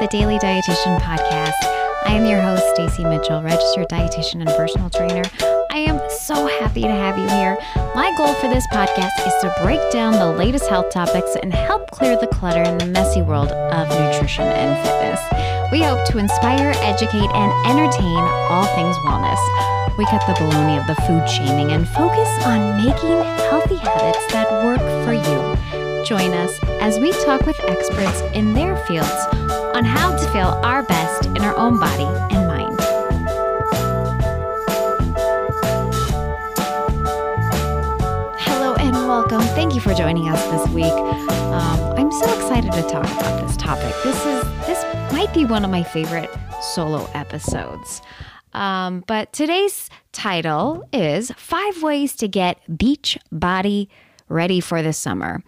the Daily Dietitian Podcast. I am your host, Stacy Mitchell, registered dietitian and personal trainer. I am so happy to have you here. My goal for this podcast is to break down the latest health topics and help clear the clutter in the messy world of nutrition and fitness. We hope to inspire, educate, and entertain all things wellness. We cut the baloney of the food shaming and focus on making healthy habits that work for you. Join us as we talk with experts in their fields on how to feel our best in our own body and mind. Hello and welcome. Thank you for joining us this week. Um, I'm so excited to talk about this topic. This is this might be one of my favorite solo episodes. Um, but today's title is Five Ways to Get Beach Body Ready for the Summer.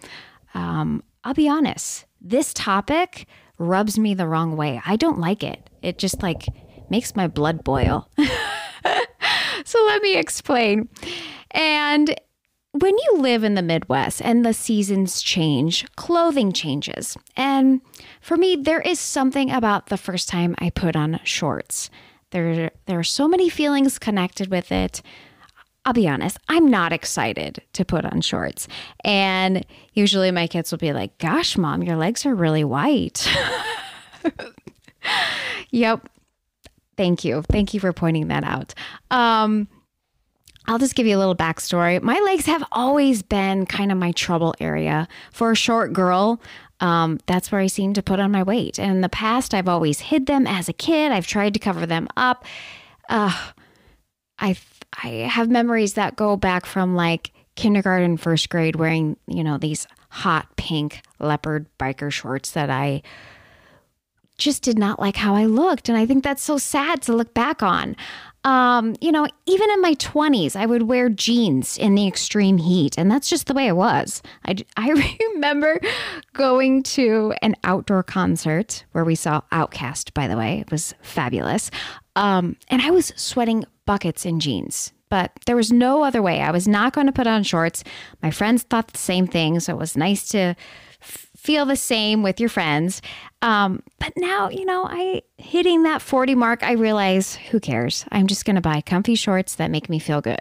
Um, I'll be honest, this topic rubs me the wrong way. I don't like it. It just like makes my blood boil. so let me explain. And when you live in the Midwest and the seasons change, clothing changes. And for me, there is something about the first time I put on shorts. There, there are so many feelings connected with it. I'll be honest, I'm not excited to put on shorts. And usually my kids will be like, Gosh, mom, your legs are really white. yep. Thank you. Thank you for pointing that out. Um, I'll just give you a little backstory. My legs have always been kind of my trouble area. For a short girl, um, that's where I seem to put on my weight. And in the past, I've always hid them as a kid. I've tried to cover them up. I I have memories that go back from like kindergarten, first grade, wearing you know these hot pink leopard biker shorts that I just did not like how I looked, and I think that's so sad to look back on. Um, you know, even in my 20s, I would wear jeans in the extreme heat, and that's just the way it was. I, I remember going to an outdoor concert where we saw OutKast, by the way. It was fabulous. Um, and I was sweating buckets in jeans, but there was no other way. I was not going to put on shorts. My friends thought the same thing, so it was nice to feel the same with your friends. Um, but now, you know, I hitting that 40 mark, I realize who cares? I'm just going to buy comfy shorts that make me feel good.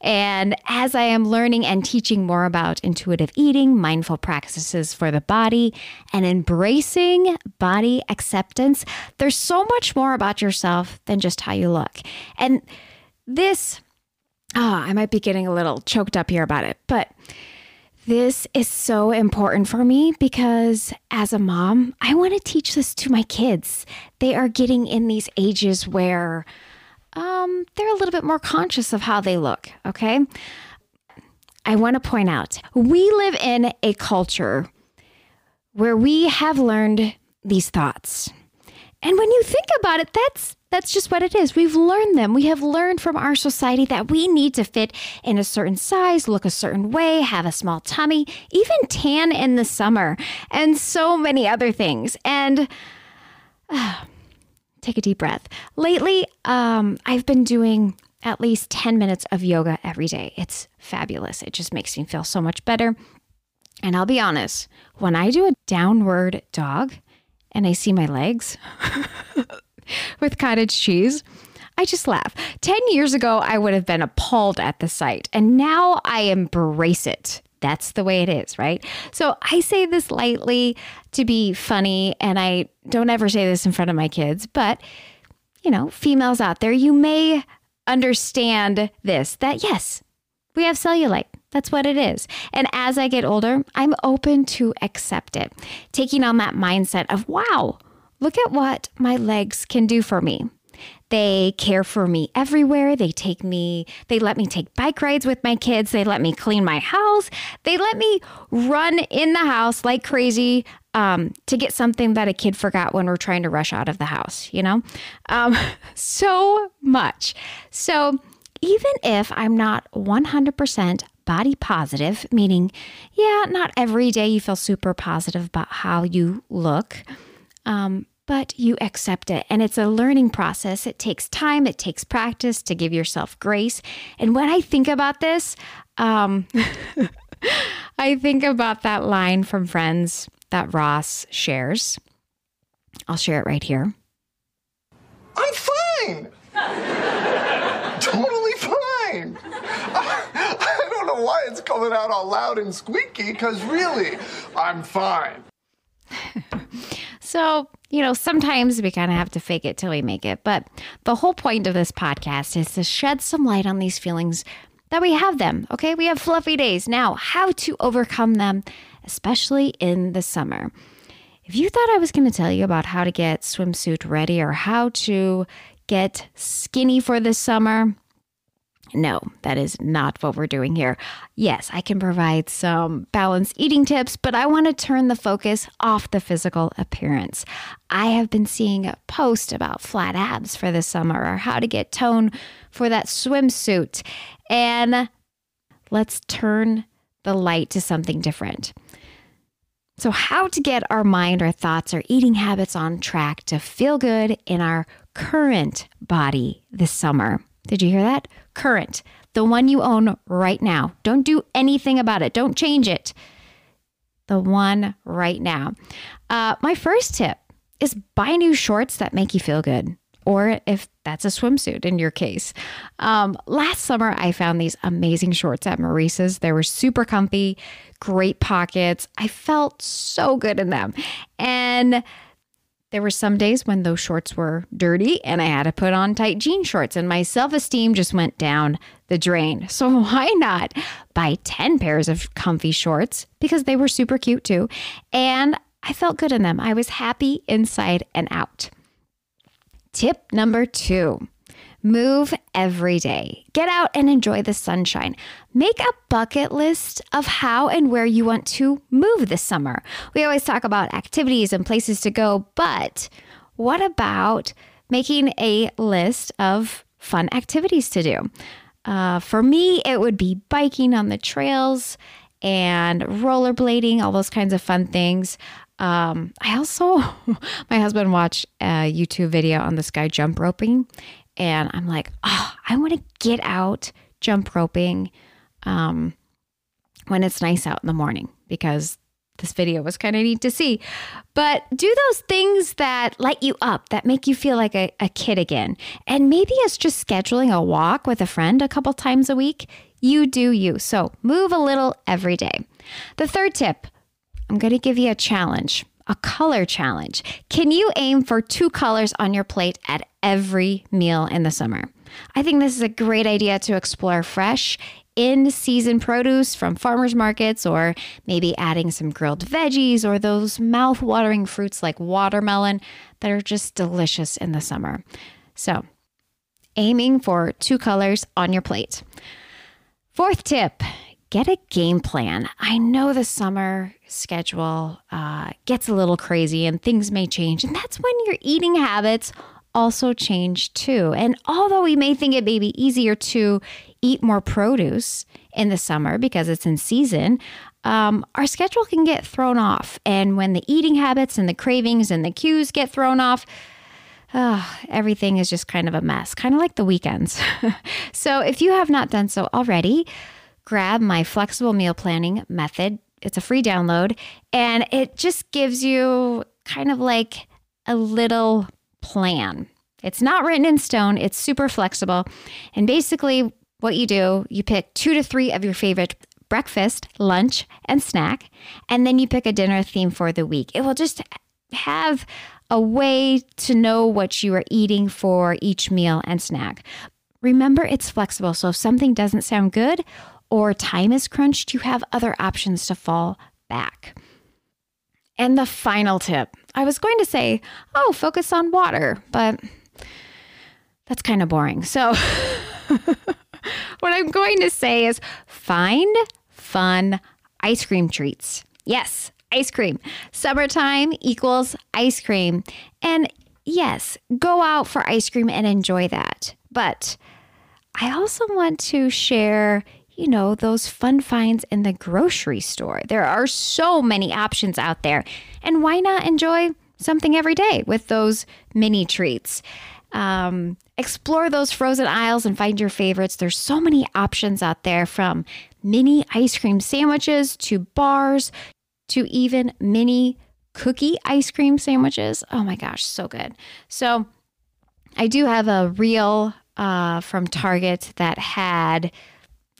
And as I am learning and teaching more about intuitive eating, mindful practices for the body, and embracing body acceptance, there's so much more about yourself than just how you look. And this, oh, I might be getting a little choked up here about it, but this is so important for me because as a mom, I want to teach this to my kids. They are getting in these ages where um, they're a little bit more conscious of how they look, okay? I want to point out we live in a culture where we have learned these thoughts. And when you think about it, that's that's just what it is. We've learned them. We have learned from our society that we need to fit in a certain size, look a certain way, have a small tummy, even tan in the summer, and so many other things. And uh, take a deep breath. Lately, um, I've been doing at least 10 minutes of yoga every day. It's fabulous. It just makes me feel so much better. And I'll be honest, when I do a downward dog and I see my legs, with cottage cheese. I just laugh. 10 years ago, I would have been appalled at the sight, and now I embrace it. That's the way it is, right? So I say this lightly to be funny, and I don't ever say this in front of my kids, but you know, females out there, you may understand this that yes, we have cellulite. That's what it is. And as I get older, I'm open to accept it, taking on that mindset of, wow, Look at what my legs can do for me. They care for me everywhere. They take me, they let me take bike rides with my kids. They let me clean my house. They let me run in the house like crazy um, to get something that a kid forgot when we're trying to rush out of the house, you know? Um, so much. So even if I'm not 100% body positive, meaning, yeah, not every day you feel super positive about how you look. Um, but you accept it. And it's a learning process. It takes time, it takes practice to give yourself grace. And when I think about this, um, I think about that line from Friends that Ross shares. I'll share it right here. I'm fine. I, I don't know why it's coming out all loud and squeaky, because really, I'm fine. So, you know, sometimes we kind of have to fake it till we make it. But the whole point of this podcast is to shed some light on these feelings that we have them. Okay. We have fluffy days. Now, how to overcome them, especially in the summer. If you thought I was going to tell you about how to get swimsuit ready or how to get skinny for the summer, no, that is not what we're doing here. Yes, I can provide some balanced eating tips, but I want to turn the focus off the physical appearance. I have been seeing a post about flat abs for the summer or how to get tone for that swimsuit. And let's turn the light to something different. So, how to get our mind, our thoughts, our eating habits on track to feel good in our current body this summer. Did you hear that? Current, the one you own right now. Don't do anything about it, don't change it. The one right now. Uh, my first tip is buy new shorts that make you feel good, or if that's a swimsuit in your case. Um, last summer, I found these amazing shorts at Maurices. They were super comfy, great pockets. I felt so good in them. And there were some days when those shorts were dirty and I had to put on tight jean shorts and my self esteem just went down the drain. So why not buy 10 pairs of comfy shorts because they were super cute too. And I felt good in them. I was happy inside and out. Tip number two Move every day. Get out and enjoy the sunshine. Make a bucket list of how and where you want to move this summer. We always talk about activities and places to go, but what about making a list of fun activities to do? Uh, for me, it would be biking on the trails and rollerblading, all those kinds of fun things. Um, I also, my husband watched a YouTube video on this guy jump roping, and I'm like, oh, I want to get out jump roping um, when it's nice out in the morning because this video was kind of neat to see. But do those things that light you up, that make you feel like a, a kid again. And maybe it's just scheduling a walk with a friend a couple times a week. You do you. So move a little every day. The third tip I'm going to give you a challenge a color challenge. Can you aim for two colors on your plate at every meal in the summer? I think this is a great idea to explore fresh, in season produce from farmers markets, or maybe adding some grilled veggies or those mouth watering fruits like watermelon that are just delicious in the summer. So, aiming for two colors on your plate. Fourth tip get a game plan. I know the summer schedule uh, gets a little crazy and things may change, and that's when your eating habits also change too. And although we may think it may be easier to eat more produce in the summer because it's in season, um, our schedule can get thrown off. And when the eating habits and the cravings and the cues get thrown off, uh, everything is just kind of a mess, kind of like the weekends. so if you have not done so already, grab my flexible meal planning method. It's a free download and it just gives you kind of like a little plan. It's not written in stone, it's super flexible. And basically, what you do, you pick two to three of your favorite breakfast, lunch, and snack, and then you pick a dinner theme for the week. It will just have a way to know what you are eating for each meal and snack. Remember, it's flexible. So if something doesn't sound good or time is crunched, you have other options to fall back. And the final tip I was going to say, oh, focus on water, but that's kind of boring. So, what I'm going to say is find fun ice cream treats. Yes, ice cream. Summertime equals ice cream. And yes, go out for ice cream and enjoy that. But I also want to share you know, those fun finds in the grocery store. There are so many options out there. And why not enjoy something every day with those mini treats? Um, explore those frozen aisles and find your favorites. There's so many options out there from mini ice cream sandwiches to bars to even mini cookie ice cream sandwiches. Oh my gosh, so good. So I do have a reel uh, from Target that had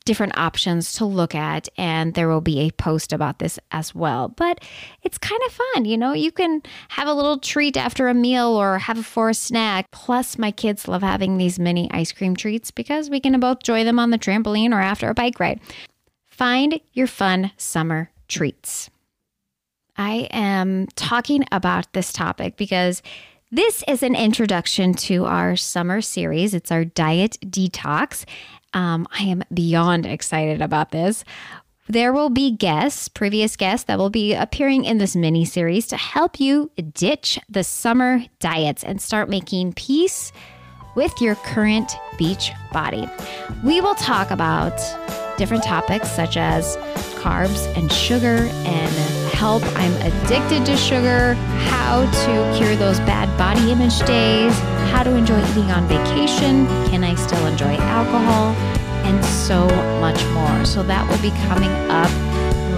different options to look at and there will be a post about this as well but it's kind of fun you know you can have a little treat after a meal or have it for a snack plus my kids love having these mini ice cream treats because we can both enjoy them on the trampoline or after a bike ride find your fun summer treats i am talking about this topic because this is an introduction to our summer series. It's our diet detox. Um, I am beyond excited about this. There will be guests, previous guests, that will be appearing in this mini series to help you ditch the summer diets and start making peace with your current beach body. We will talk about different topics such as carbs and sugar and help. I'm addicted to sugar, how to cure those bad body image days, how to enjoy eating on vacation, can I still enjoy alcohol, and so much more. So that will be coming up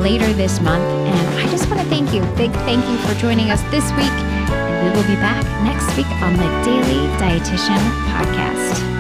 later this month. And I just want to thank you. Big thank you for joining us this week. And we will be back next week on the Daily Dietitian Podcast.